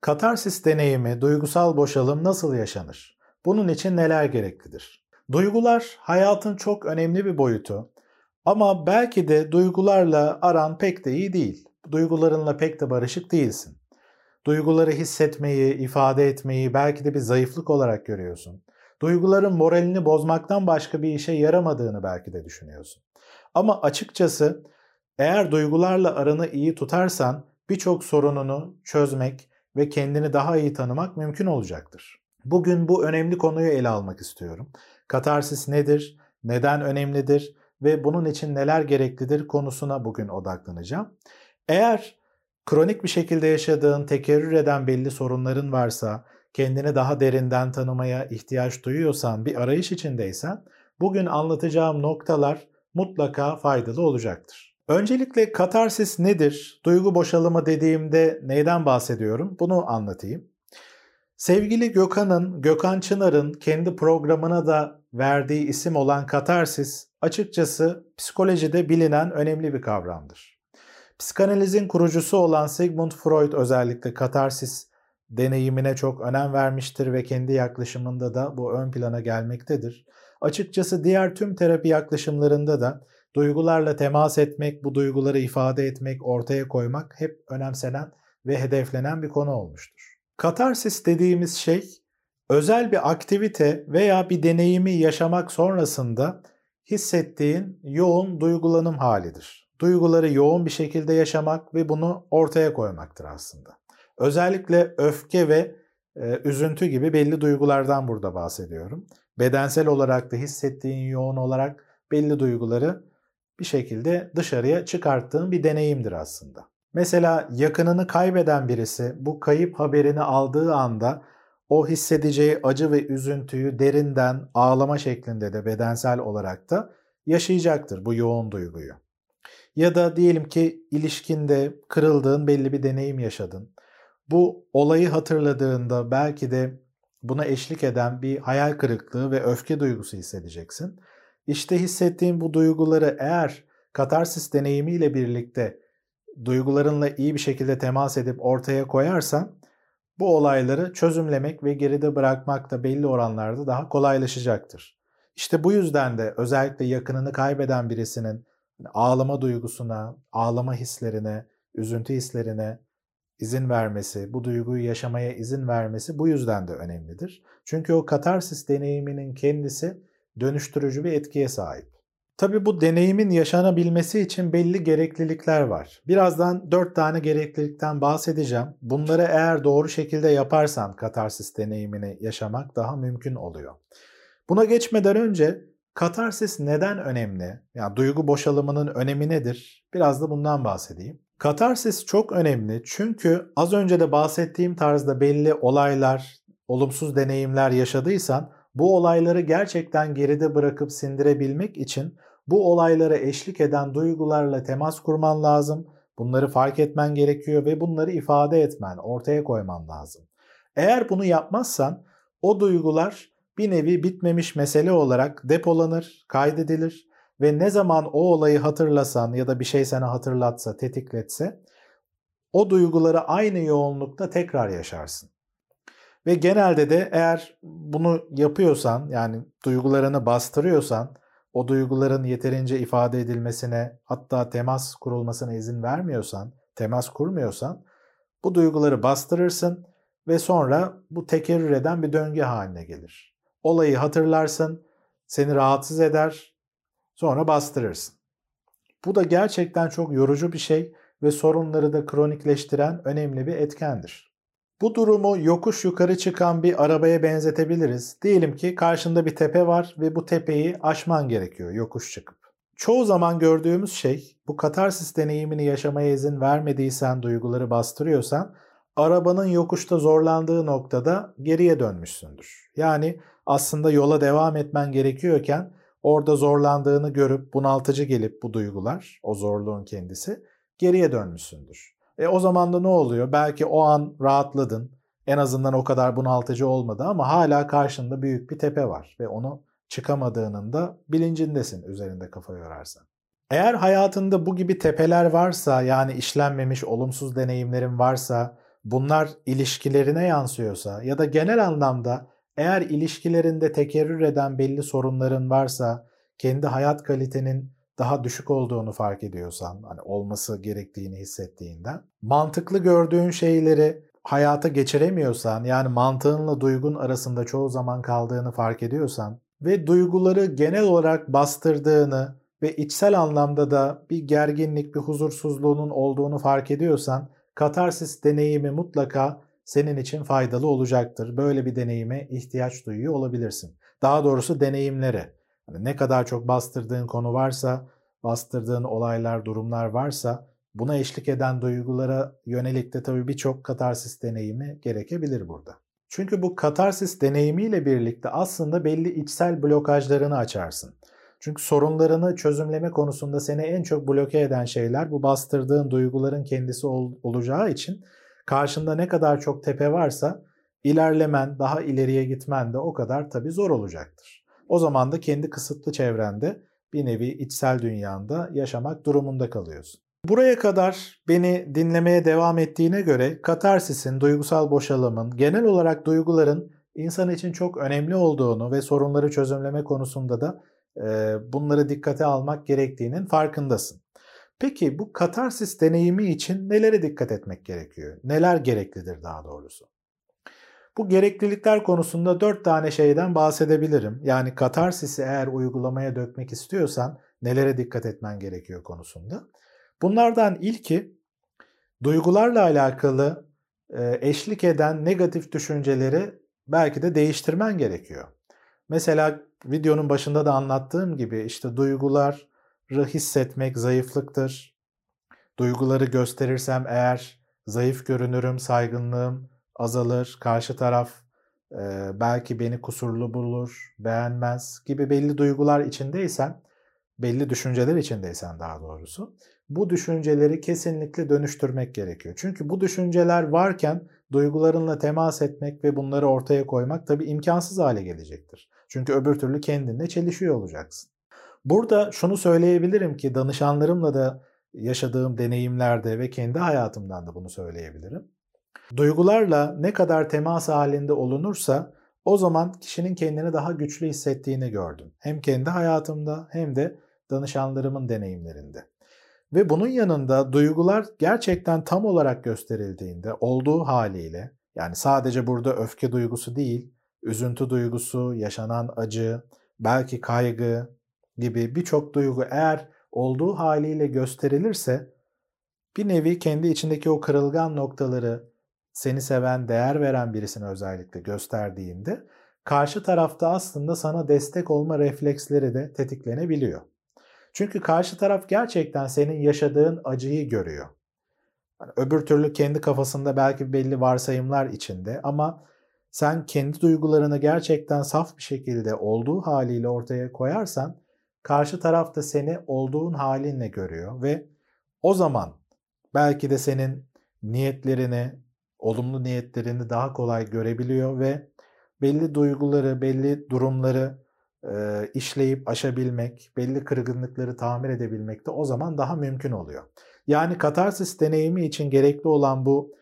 Katarsis deneyimi, duygusal boşalım nasıl yaşanır? Bunun için neler gereklidir? Duygular hayatın çok önemli bir boyutu. Ama belki de duygularla aran pek de iyi değil. Duygularınla pek de barışık değilsin. Duyguları hissetmeyi, ifade etmeyi belki de bir zayıflık olarak görüyorsun. Duyguların moralini bozmaktan başka bir işe yaramadığını belki de düşünüyorsun. Ama açıkçası eğer duygularla aranı iyi tutarsan birçok sorununu çözmek ve kendini daha iyi tanımak mümkün olacaktır. Bugün bu önemli konuyu ele almak istiyorum. Katarsis nedir? Neden önemlidir? Ve bunun için neler gereklidir konusuna bugün odaklanacağım. Eğer kronik bir şekilde yaşadığın, tekerrür eden belli sorunların varsa, kendini daha derinden tanımaya ihtiyaç duyuyorsan, bir arayış içindeysen, bugün anlatacağım noktalar mutlaka faydalı olacaktır. Öncelikle katarsis nedir? Duygu boşalımı dediğimde neyden bahsediyorum? Bunu anlatayım. Sevgili Gökhan'ın, Gökhan Çınar'ın kendi programına da verdiği isim olan katarsis açıkçası psikolojide bilinen önemli bir kavramdır. Psikanalizin kurucusu olan Sigmund Freud özellikle katarsis deneyimine çok önem vermiştir ve kendi yaklaşımında da bu ön plana gelmektedir. Açıkçası diğer tüm terapi yaklaşımlarında da duygularla temas etmek, bu duyguları ifade etmek, ortaya koymak hep önemsenen ve hedeflenen bir konu olmuştur. Katarsis dediğimiz şey özel bir aktivite veya bir deneyimi yaşamak sonrasında hissettiğin yoğun duygulanım halidir. Duyguları yoğun bir şekilde yaşamak ve bunu ortaya koymaktır aslında. Özellikle öfke ve e, üzüntü gibi belli duygulardan burada bahsediyorum. Bedensel olarak da hissettiğin yoğun olarak belli duyguları bir şekilde dışarıya çıkarttığın bir deneyimdir aslında. Mesela yakınını kaybeden birisi bu kayıp haberini aldığı anda o hissedeceği acı ve üzüntüyü derinden ağlama şeklinde de bedensel olarak da yaşayacaktır bu yoğun duyguyu. Ya da diyelim ki ilişkinde kırıldığın belli bir deneyim yaşadın. Bu olayı hatırladığında belki de buna eşlik eden bir hayal kırıklığı ve öfke duygusu hissedeceksin. İşte hissettiğin bu duyguları eğer katarsis deneyimiyle birlikte duygularınla iyi bir şekilde temas edip ortaya koyarsan bu olayları çözümlemek ve geride bırakmak da belli oranlarda daha kolaylaşacaktır. İşte bu yüzden de özellikle yakınını kaybeden birisinin ağlama duygusuna, ağlama hislerine, üzüntü hislerine izin vermesi, bu duyguyu yaşamaya izin vermesi bu yüzden de önemlidir. Çünkü o katarsis deneyiminin kendisi dönüştürücü bir etkiye sahip. Tabi bu deneyimin yaşanabilmesi için belli gereklilikler var. Birazdan 4 tane gereklilikten bahsedeceğim. Bunları eğer doğru şekilde yaparsan katarsis deneyimini yaşamak daha mümkün oluyor. Buna geçmeden önce katarsis neden önemli? Yani duygu boşalımının önemi nedir? Biraz da bundan bahsedeyim. Katarsis çok önemli çünkü az önce de bahsettiğim tarzda belli olaylar, olumsuz deneyimler yaşadıysan bu olayları gerçekten geride bırakıp sindirebilmek için bu olaylara eşlik eden duygularla temas kurman lazım. Bunları fark etmen gerekiyor ve bunları ifade etmen, ortaya koyman lazım. Eğer bunu yapmazsan o duygular bir nevi bitmemiş mesele olarak depolanır, kaydedilir ve ne zaman o olayı hatırlasan ya da bir şey sana hatırlatsa, tetikletse o duyguları aynı yoğunlukta tekrar yaşarsın. Ve genelde de eğer bunu yapıyorsan yani duygularını bastırıyorsan o duyguların yeterince ifade edilmesine hatta temas kurulmasına izin vermiyorsan, temas kurmuyorsan bu duyguları bastırırsın ve sonra bu tekerrür eden bir döngü haline gelir. Olayı hatırlarsın, seni rahatsız eder, sonra bastırırsın. Bu da gerçekten çok yorucu bir şey ve sorunları da kronikleştiren önemli bir etkendir. Bu durumu yokuş yukarı çıkan bir arabaya benzetebiliriz. Diyelim ki karşında bir tepe var ve bu tepeyi aşman gerekiyor yokuş çıkıp. Çoğu zaman gördüğümüz şey bu katarsis deneyimini yaşamaya izin vermediysen, duyguları bastırıyorsan arabanın yokuşta zorlandığı noktada geriye dönmüşsündür. Yani aslında yola devam etmen gerekiyorken orada zorlandığını görüp bunaltıcı gelip bu duygular, o zorluğun kendisi geriye dönmüşsündür. E o zaman da ne oluyor? Belki o an rahatladın. En azından o kadar bunaltıcı olmadı ama hala karşında büyük bir tepe var ve onu çıkamadığının da bilincindesin üzerinde kafa yorarsan. Eğer hayatında bu gibi tepeler varsa yani işlenmemiş olumsuz deneyimlerin varsa bunlar ilişkilerine yansıyorsa ya da genel anlamda eğer ilişkilerinde tekerrür eden belli sorunların varsa, kendi hayat kalitenin daha düşük olduğunu fark ediyorsan, hani olması gerektiğini hissettiğinden, mantıklı gördüğün şeyleri hayata geçiremiyorsan, yani mantığınla duygun arasında çoğu zaman kaldığını fark ediyorsan ve duyguları genel olarak bastırdığını ve içsel anlamda da bir gerginlik, bir huzursuzluğunun olduğunu fark ediyorsan, katarsis deneyimi mutlaka senin için faydalı olacaktır. Böyle bir deneyime ihtiyaç duyuyor olabilirsin. Daha doğrusu deneyimlere. Hani ne kadar çok bastırdığın konu varsa, bastırdığın olaylar, durumlar varsa buna eşlik eden duygulara yönelik de tabii birçok katarsis deneyimi gerekebilir burada. Çünkü bu katarsis deneyimiyle birlikte aslında belli içsel blokajlarını açarsın. Çünkü sorunlarını çözümleme konusunda seni en çok bloke eden şeyler bu bastırdığın duyguların kendisi ol, olacağı için karşında ne kadar çok tepe varsa ilerlemen, daha ileriye gitmen de o kadar tabii zor olacaktır. O zaman da kendi kısıtlı çevrende bir nevi içsel dünyanda yaşamak durumunda kalıyorsun. Buraya kadar beni dinlemeye devam ettiğine göre katarsisin, duygusal boşalımın, genel olarak duyguların insan için çok önemli olduğunu ve sorunları çözümleme konusunda da e, bunları dikkate almak gerektiğinin farkındasın. Peki bu katarsis deneyimi için nelere dikkat etmek gerekiyor? Neler gereklidir daha doğrusu? Bu gereklilikler konusunda dört tane şeyden bahsedebilirim. Yani katarsisi eğer uygulamaya dökmek istiyorsan nelere dikkat etmen gerekiyor konusunda. Bunlardan ilki duygularla alakalı eşlik eden negatif düşünceleri belki de değiştirmen gerekiyor. Mesela videonun başında da anlattığım gibi işte duyguları hissetmek zayıflıktır. Duyguları gösterirsem eğer zayıf görünürüm, saygınlığım azalır, karşı taraf e, belki beni kusurlu bulur, beğenmez gibi belli duygular içindeysen, belli düşünceler içindeysen daha doğrusu, bu düşünceleri kesinlikle dönüştürmek gerekiyor. Çünkü bu düşünceler varken duygularınla temas etmek ve bunları ortaya koymak tabii imkansız hale gelecektir. Çünkü öbür türlü kendinle çelişiyor olacaksın. Burada şunu söyleyebilirim ki danışanlarımla da yaşadığım deneyimlerde ve kendi hayatımdan da bunu söyleyebilirim. Duygularla ne kadar temas halinde olunursa o zaman kişinin kendini daha güçlü hissettiğini gördüm. Hem kendi hayatımda hem de danışanlarımın deneyimlerinde. Ve bunun yanında duygular gerçekten tam olarak gösterildiğinde olduğu haliyle yani sadece burada öfke duygusu değil, üzüntü duygusu, yaşanan acı, belki kaygı gibi birçok duygu eğer olduğu haliyle gösterilirse bir nevi kendi içindeki o kırılgan noktaları seni seven, değer veren birisine özellikle gösterdiğinde karşı tarafta aslında sana destek olma refleksleri de tetiklenebiliyor. Çünkü karşı taraf gerçekten senin yaşadığın acıyı görüyor. Yani öbür türlü kendi kafasında belki belli varsayımlar içinde ama sen kendi duygularını gerçekten saf bir şekilde olduğu haliyle ortaya koyarsan karşı taraf da seni olduğun halinle görüyor ve o zaman belki de senin niyetlerini, olumlu niyetlerini daha kolay görebiliyor ve belli duyguları, belli durumları e, işleyip aşabilmek, belli kırgınlıkları tamir edebilmek de o zaman daha mümkün oluyor. Yani katarsis deneyimi için gerekli olan bu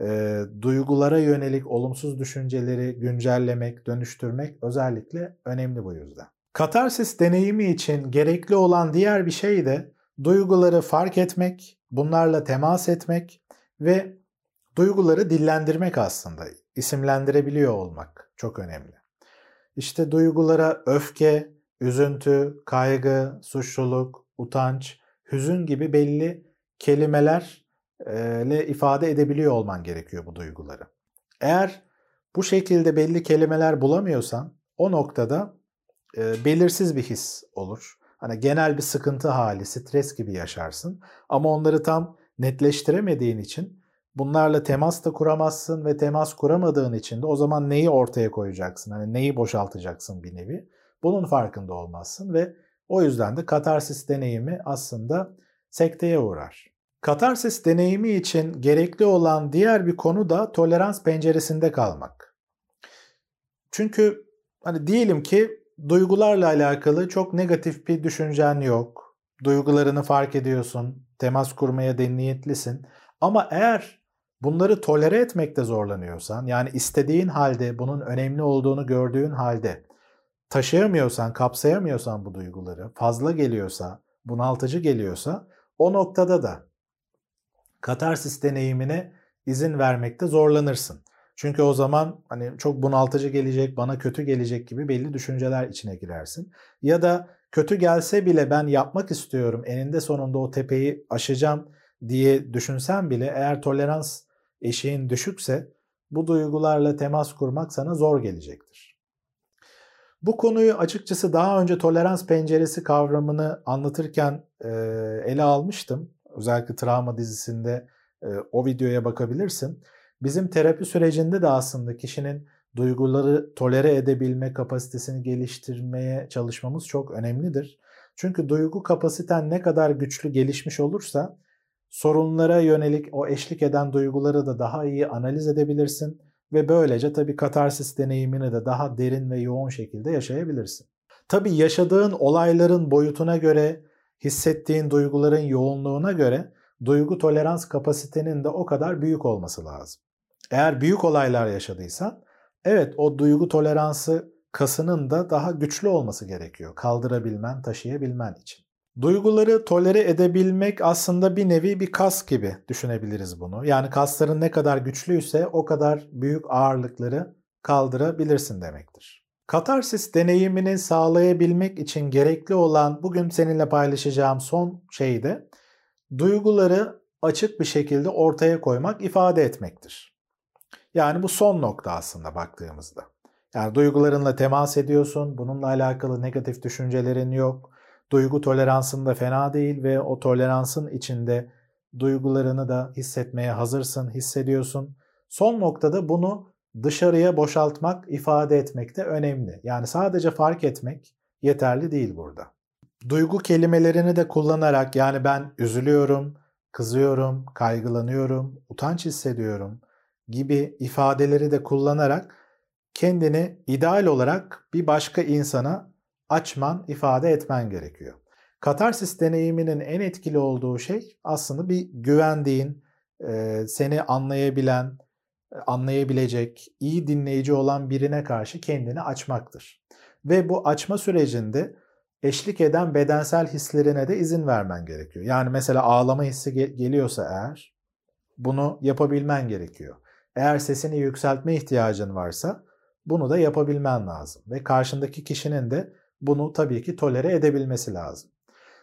e, duygulara yönelik olumsuz düşünceleri güncellemek, dönüştürmek özellikle önemli bu yüzden. Katarsis deneyimi için gerekli olan diğer bir şey de duyguları fark etmek, bunlarla temas etmek ve duyguları dillendirmek aslında. isimlendirebiliyor olmak çok önemli. İşte duygulara öfke, üzüntü, kaygı, suçluluk, utanç, hüzün gibi belli kelimelerle ifade edebiliyor olman gerekiyor bu duyguları. Eğer bu şekilde belli kelimeler bulamıyorsan o noktada e, belirsiz bir his olur. Hani genel bir sıkıntı hali, stres gibi yaşarsın. Ama onları tam netleştiremediğin için bunlarla temas da kuramazsın ve temas kuramadığın için de o zaman neyi ortaya koyacaksın? Hani neyi boşaltacaksın bir nevi? Bunun farkında olmazsın ve o yüzden de katarsis deneyimi aslında sekteye uğrar. Katarsis deneyimi için gerekli olan diğer bir konu da tolerans penceresinde kalmak. Çünkü hani diyelim ki duygularla alakalı çok negatif bir düşüncen yok. Duygularını fark ediyorsun, temas kurmaya niyetlisin. Ama eğer bunları tolere etmekte zorlanıyorsan, yani istediğin halde bunun önemli olduğunu gördüğün halde taşıyamıyorsan, kapsayamıyorsan bu duyguları, fazla geliyorsa, bunaltıcı geliyorsa o noktada da katarsis deneyimine izin vermekte zorlanırsın. Çünkü o zaman hani çok bunaltıcı gelecek, bana kötü gelecek gibi belli düşünceler içine girersin. Ya da kötü gelse bile ben yapmak istiyorum, eninde sonunda o tepeyi aşacağım diye düşünsen bile eğer tolerans eşiğin düşükse bu duygularla temas kurmak sana zor gelecektir. Bu konuyu açıkçası daha önce tolerans penceresi kavramını anlatırken e, ele almıştım. Özellikle travma dizisinde e, o videoya bakabilirsin. Bizim terapi sürecinde de aslında kişinin duyguları tolere edebilme kapasitesini geliştirmeye çalışmamız çok önemlidir. Çünkü duygu kapasiten ne kadar güçlü gelişmiş olursa sorunlara yönelik o eşlik eden duyguları da daha iyi analiz edebilirsin ve böylece tabii katarsis deneyimini de daha derin ve yoğun şekilde yaşayabilirsin. Tabii yaşadığın olayların boyutuna göre, hissettiğin duyguların yoğunluğuna göre duygu tolerans kapasitenin de o kadar büyük olması lazım. Eğer büyük olaylar yaşadıysan evet o duygu toleransı kasının da daha güçlü olması gerekiyor kaldırabilmen, taşıyabilmen için. Duyguları tolere edebilmek aslında bir nevi bir kas gibi düşünebiliriz bunu. Yani kasların ne kadar güçlüyse o kadar büyük ağırlıkları kaldırabilirsin demektir. Katarsis deneyimini sağlayabilmek için gerekli olan bugün seninle paylaşacağım son şey de duyguları açık bir şekilde ortaya koymak, ifade etmektir. Yani bu son nokta aslında baktığımızda. Yani duygularınla temas ediyorsun, bununla alakalı negatif düşüncelerin yok, duygu toleransın da fena değil ve o toleransın içinde duygularını da hissetmeye hazırsın, hissediyorsun. Son noktada bunu dışarıya boşaltmak, ifade etmek de önemli. Yani sadece fark etmek yeterli değil burada. Duygu kelimelerini de kullanarak yani ben üzülüyorum, kızıyorum, kaygılanıyorum, utanç hissediyorum gibi ifadeleri de kullanarak kendini ideal olarak bir başka insana açman, ifade etmen gerekiyor. Katarsis deneyiminin en etkili olduğu şey aslında bir güvendiğin, seni anlayabilen, anlayabilecek, iyi dinleyici olan birine karşı kendini açmaktır. Ve bu açma sürecinde eşlik eden bedensel hislerine de izin vermen gerekiyor. Yani mesela ağlama hissi geliyorsa eğer bunu yapabilmen gerekiyor. Eğer sesini yükseltme ihtiyacın varsa bunu da yapabilmen lazım. Ve karşındaki kişinin de bunu tabii ki tolere edebilmesi lazım.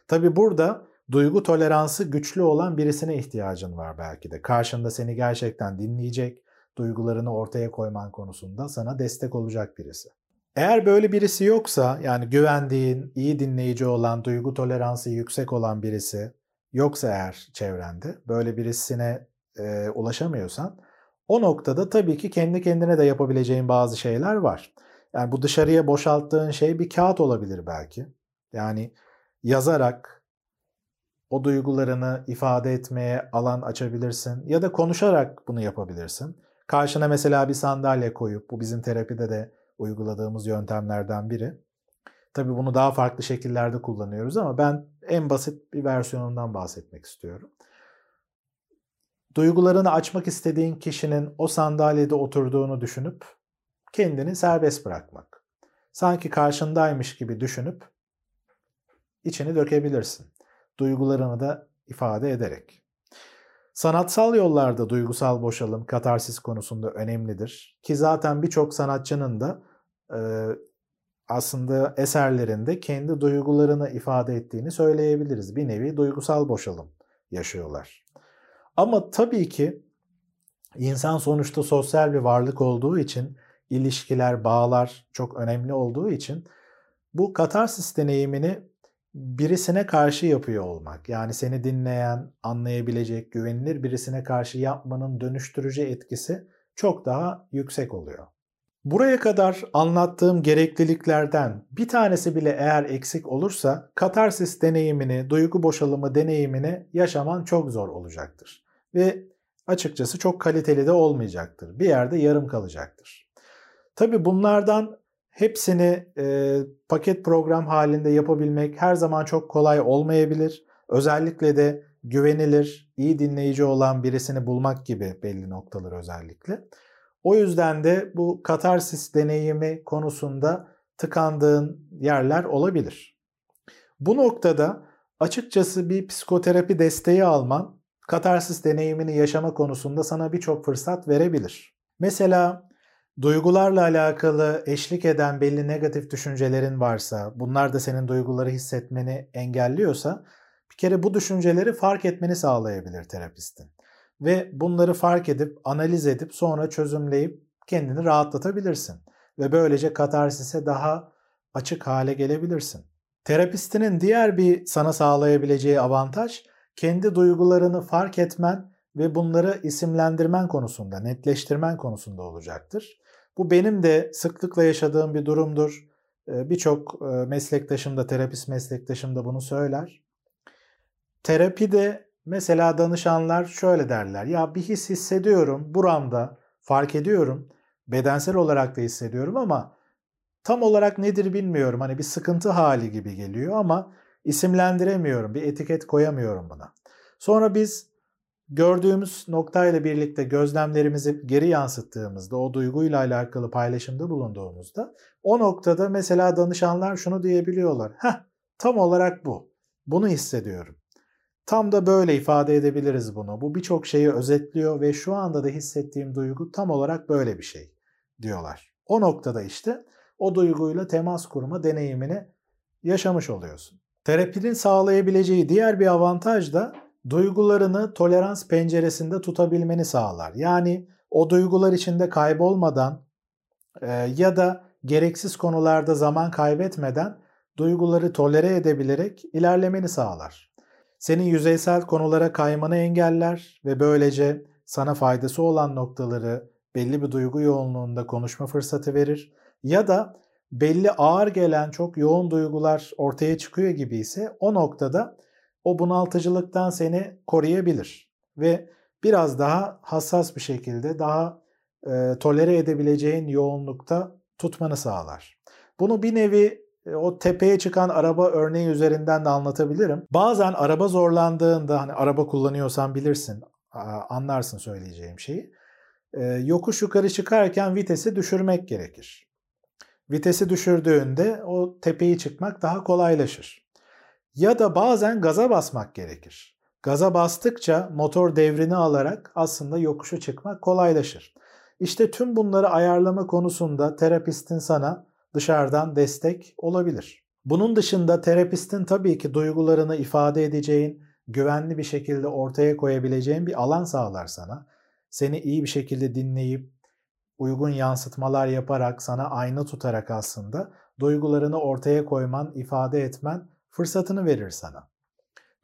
Tabii burada duygu toleransı güçlü olan birisine ihtiyacın var belki de. Karşında seni gerçekten dinleyecek, duygularını ortaya koyman konusunda sana destek olacak birisi. Eğer böyle birisi yoksa yani güvendiğin, iyi dinleyici olan, duygu toleransı yüksek olan birisi yoksa eğer çevrende böyle birisine e, ulaşamıyorsan o noktada tabii ki kendi kendine de yapabileceğin bazı şeyler var. Yani bu dışarıya boşalttığın şey bir kağıt olabilir belki. Yani yazarak o duygularını ifade etmeye alan açabilirsin ya da konuşarak bunu yapabilirsin. Karşına mesela bir sandalye koyup bu bizim terapide de uyguladığımız yöntemlerden biri. Tabii bunu daha farklı şekillerde kullanıyoruz ama ben en basit bir versiyonundan bahsetmek istiyorum. Duygularını açmak istediğin kişinin o sandalyede oturduğunu düşünüp kendini serbest bırakmak. Sanki karşındaymış gibi düşünüp içini dökebilirsin. Duygularını da ifade ederek. Sanatsal yollarda duygusal boşalım, katarsis konusunda önemlidir. Ki zaten birçok sanatçının da e, aslında eserlerinde kendi duygularını ifade ettiğini söyleyebiliriz. Bir nevi duygusal boşalım yaşıyorlar. Ama tabii ki insan sonuçta sosyal bir varlık olduğu için ilişkiler, bağlar çok önemli olduğu için bu katarsis deneyimini birisine karşı yapıyor olmak. Yani seni dinleyen, anlayabilecek, güvenilir birisine karşı yapmanın dönüştürücü etkisi çok daha yüksek oluyor. Buraya kadar anlattığım gerekliliklerden bir tanesi bile eğer eksik olursa katarsis deneyimini, duygu boşalımı deneyimini yaşaman çok zor olacaktır. Ve açıkçası çok kaliteli de olmayacaktır. Bir yerde yarım kalacaktır. Tabi bunlardan hepsini e, paket program halinde yapabilmek her zaman çok kolay olmayabilir. Özellikle de güvenilir, iyi dinleyici olan birisini bulmak gibi belli noktalar özellikle. O yüzden de bu katarsis deneyimi konusunda tıkandığın yerler olabilir. Bu noktada açıkçası bir psikoterapi desteği alman katarsis deneyimini yaşama konusunda sana birçok fırsat verebilir. Mesela duygularla alakalı eşlik eden belli negatif düşüncelerin varsa, bunlar da senin duyguları hissetmeni engelliyorsa bir kere bu düşünceleri fark etmeni sağlayabilir terapistin. Ve bunları fark edip, analiz edip sonra çözümleyip kendini rahatlatabilirsin. Ve böylece katarsise daha açık hale gelebilirsin. Terapistinin diğer bir sana sağlayabileceği avantaj kendi duygularını fark etmen ve bunları isimlendirmen konusunda, netleştirmen konusunda olacaktır. Bu benim de sıklıkla yaşadığım bir durumdur. Ee, birçok e, meslektaşım da, terapist meslektaşım da bunu söyler. Terapide mesela danışanlar şöyle derler. Ya bir his hissediyorum buramda, fark ediyorum. Bedensel olarak da hissediyorum ama tam olarak nedir bilmiyorum. Hani bir sıkıntı hali gibi geliyor ama isimlendiremiyorum. Bir etiket koyamıyorum buna. Sonra biz gördüğümüz noktayla birlikte gözlemlerimizi geri yansıttığımızda, o duyguyla alakalı paylaşımda bulunduğumuzda o noktada mesela danışanlar şunu diyebiliyorlar. Heh, tam olarak bu. Bunu hissediyorum. Tam da böyle ifade edebiliriz bunu. Bu birçok şeyi özetliyor ve şu anda da hissettiğim duygu tam olarak böyle bir şey diyorlar. O noktada işte o duyguyla temas kurma deneyimini yaşamış oluyorsun. Terapinin sağlayabileceği diğer bir avantaj da duygularını tolerans penceresinde tutabilmeni sağlar. Yani o duygular içinde kaybolmadan e, ya da gereksiz konularda zaman kaybetmeden duyguları tolere edebilerek ilerlemeni sağlar. Senin yüzeysel konulara kaymanı engeller ve böylece sana faydası olan noktaları belli bir duygu yoğunluğunda konuşma fırsatı verir ya da belli ağır gelen çok yoğun duygular ortaya çıkıyor gibi ise o noktada o bunaltıcılıktan seni koruyabilir ve biraz daha hassas bir şekilde daha e, tolere edebileceğin yoğunlukta tutmanı sağlar. Bunu bir nevi e, o tepeye çıkan araba örneği üzerinden de anlatabilirim. Bazen araba zorlandığında hani araba kullanıyorsan bilirsin, anlarsın söyleyeceğim şeyi. E, yokuş yukarı çıkarken vitesi düşürmek gerekir. Vitesi düşürdüğünde o tepeyi çıkmak daha kolaylaşır. Ya da bazen gaza basmak gerekir. Gaza bastıkça motor devrini alarak aslında yokuşu çıkmak kolaylaşır. İşte tüm bunları ayarlama konusunda terapistin sana dışarıdan destek olabilir. Bunun dışında terapistin tabii ki duygularını ifade edeceğin, güvenli bir şekilde ortaya koyabileceğin bir alan sağlar sana. Seni iyi bir şekilde dinleyip uygun yansıtmalar yaparak, sana ayna tutarak aslında duygularını ortaya koyman, ifade etmen fırsatını verir sana.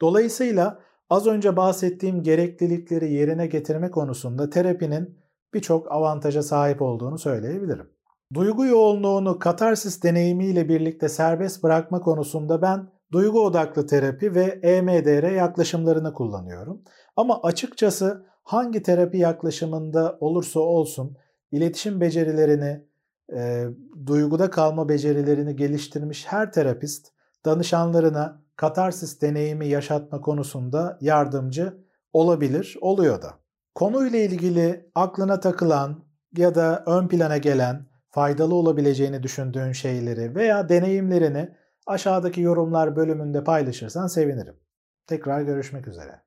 Dolayısıyla az önce bahsettiğim gereklilikleri yerine getirme konusunda terapinin birçok avantaja sahip olduğunu söyleyebilirim. Duygu yoğunluğunu katarsis deneyimiyle birlikte serbest bırakma konusunda ben duygu odaklı terapi ve EMDR yaklaşımlarını kullanıyorum. Ama açıkçası hangi terapi yaklaşımında olursa olsun iletişim becerilerini, e, duyguda kalma becerilerini geliştirmiş her terapist danışanlarına katarsis deneyimi yaşatma konusunda yardımcı olabilir, oluyor da. Konuyla ilgili aklına takılan ya da ön plana gelen faydalı olabileceğini düşündüğün şeyleri veya deneyimlerini aşağıdaki yorumlar bölümünde paylaşırsan sevinirim. Tekrar görüşmek üzere.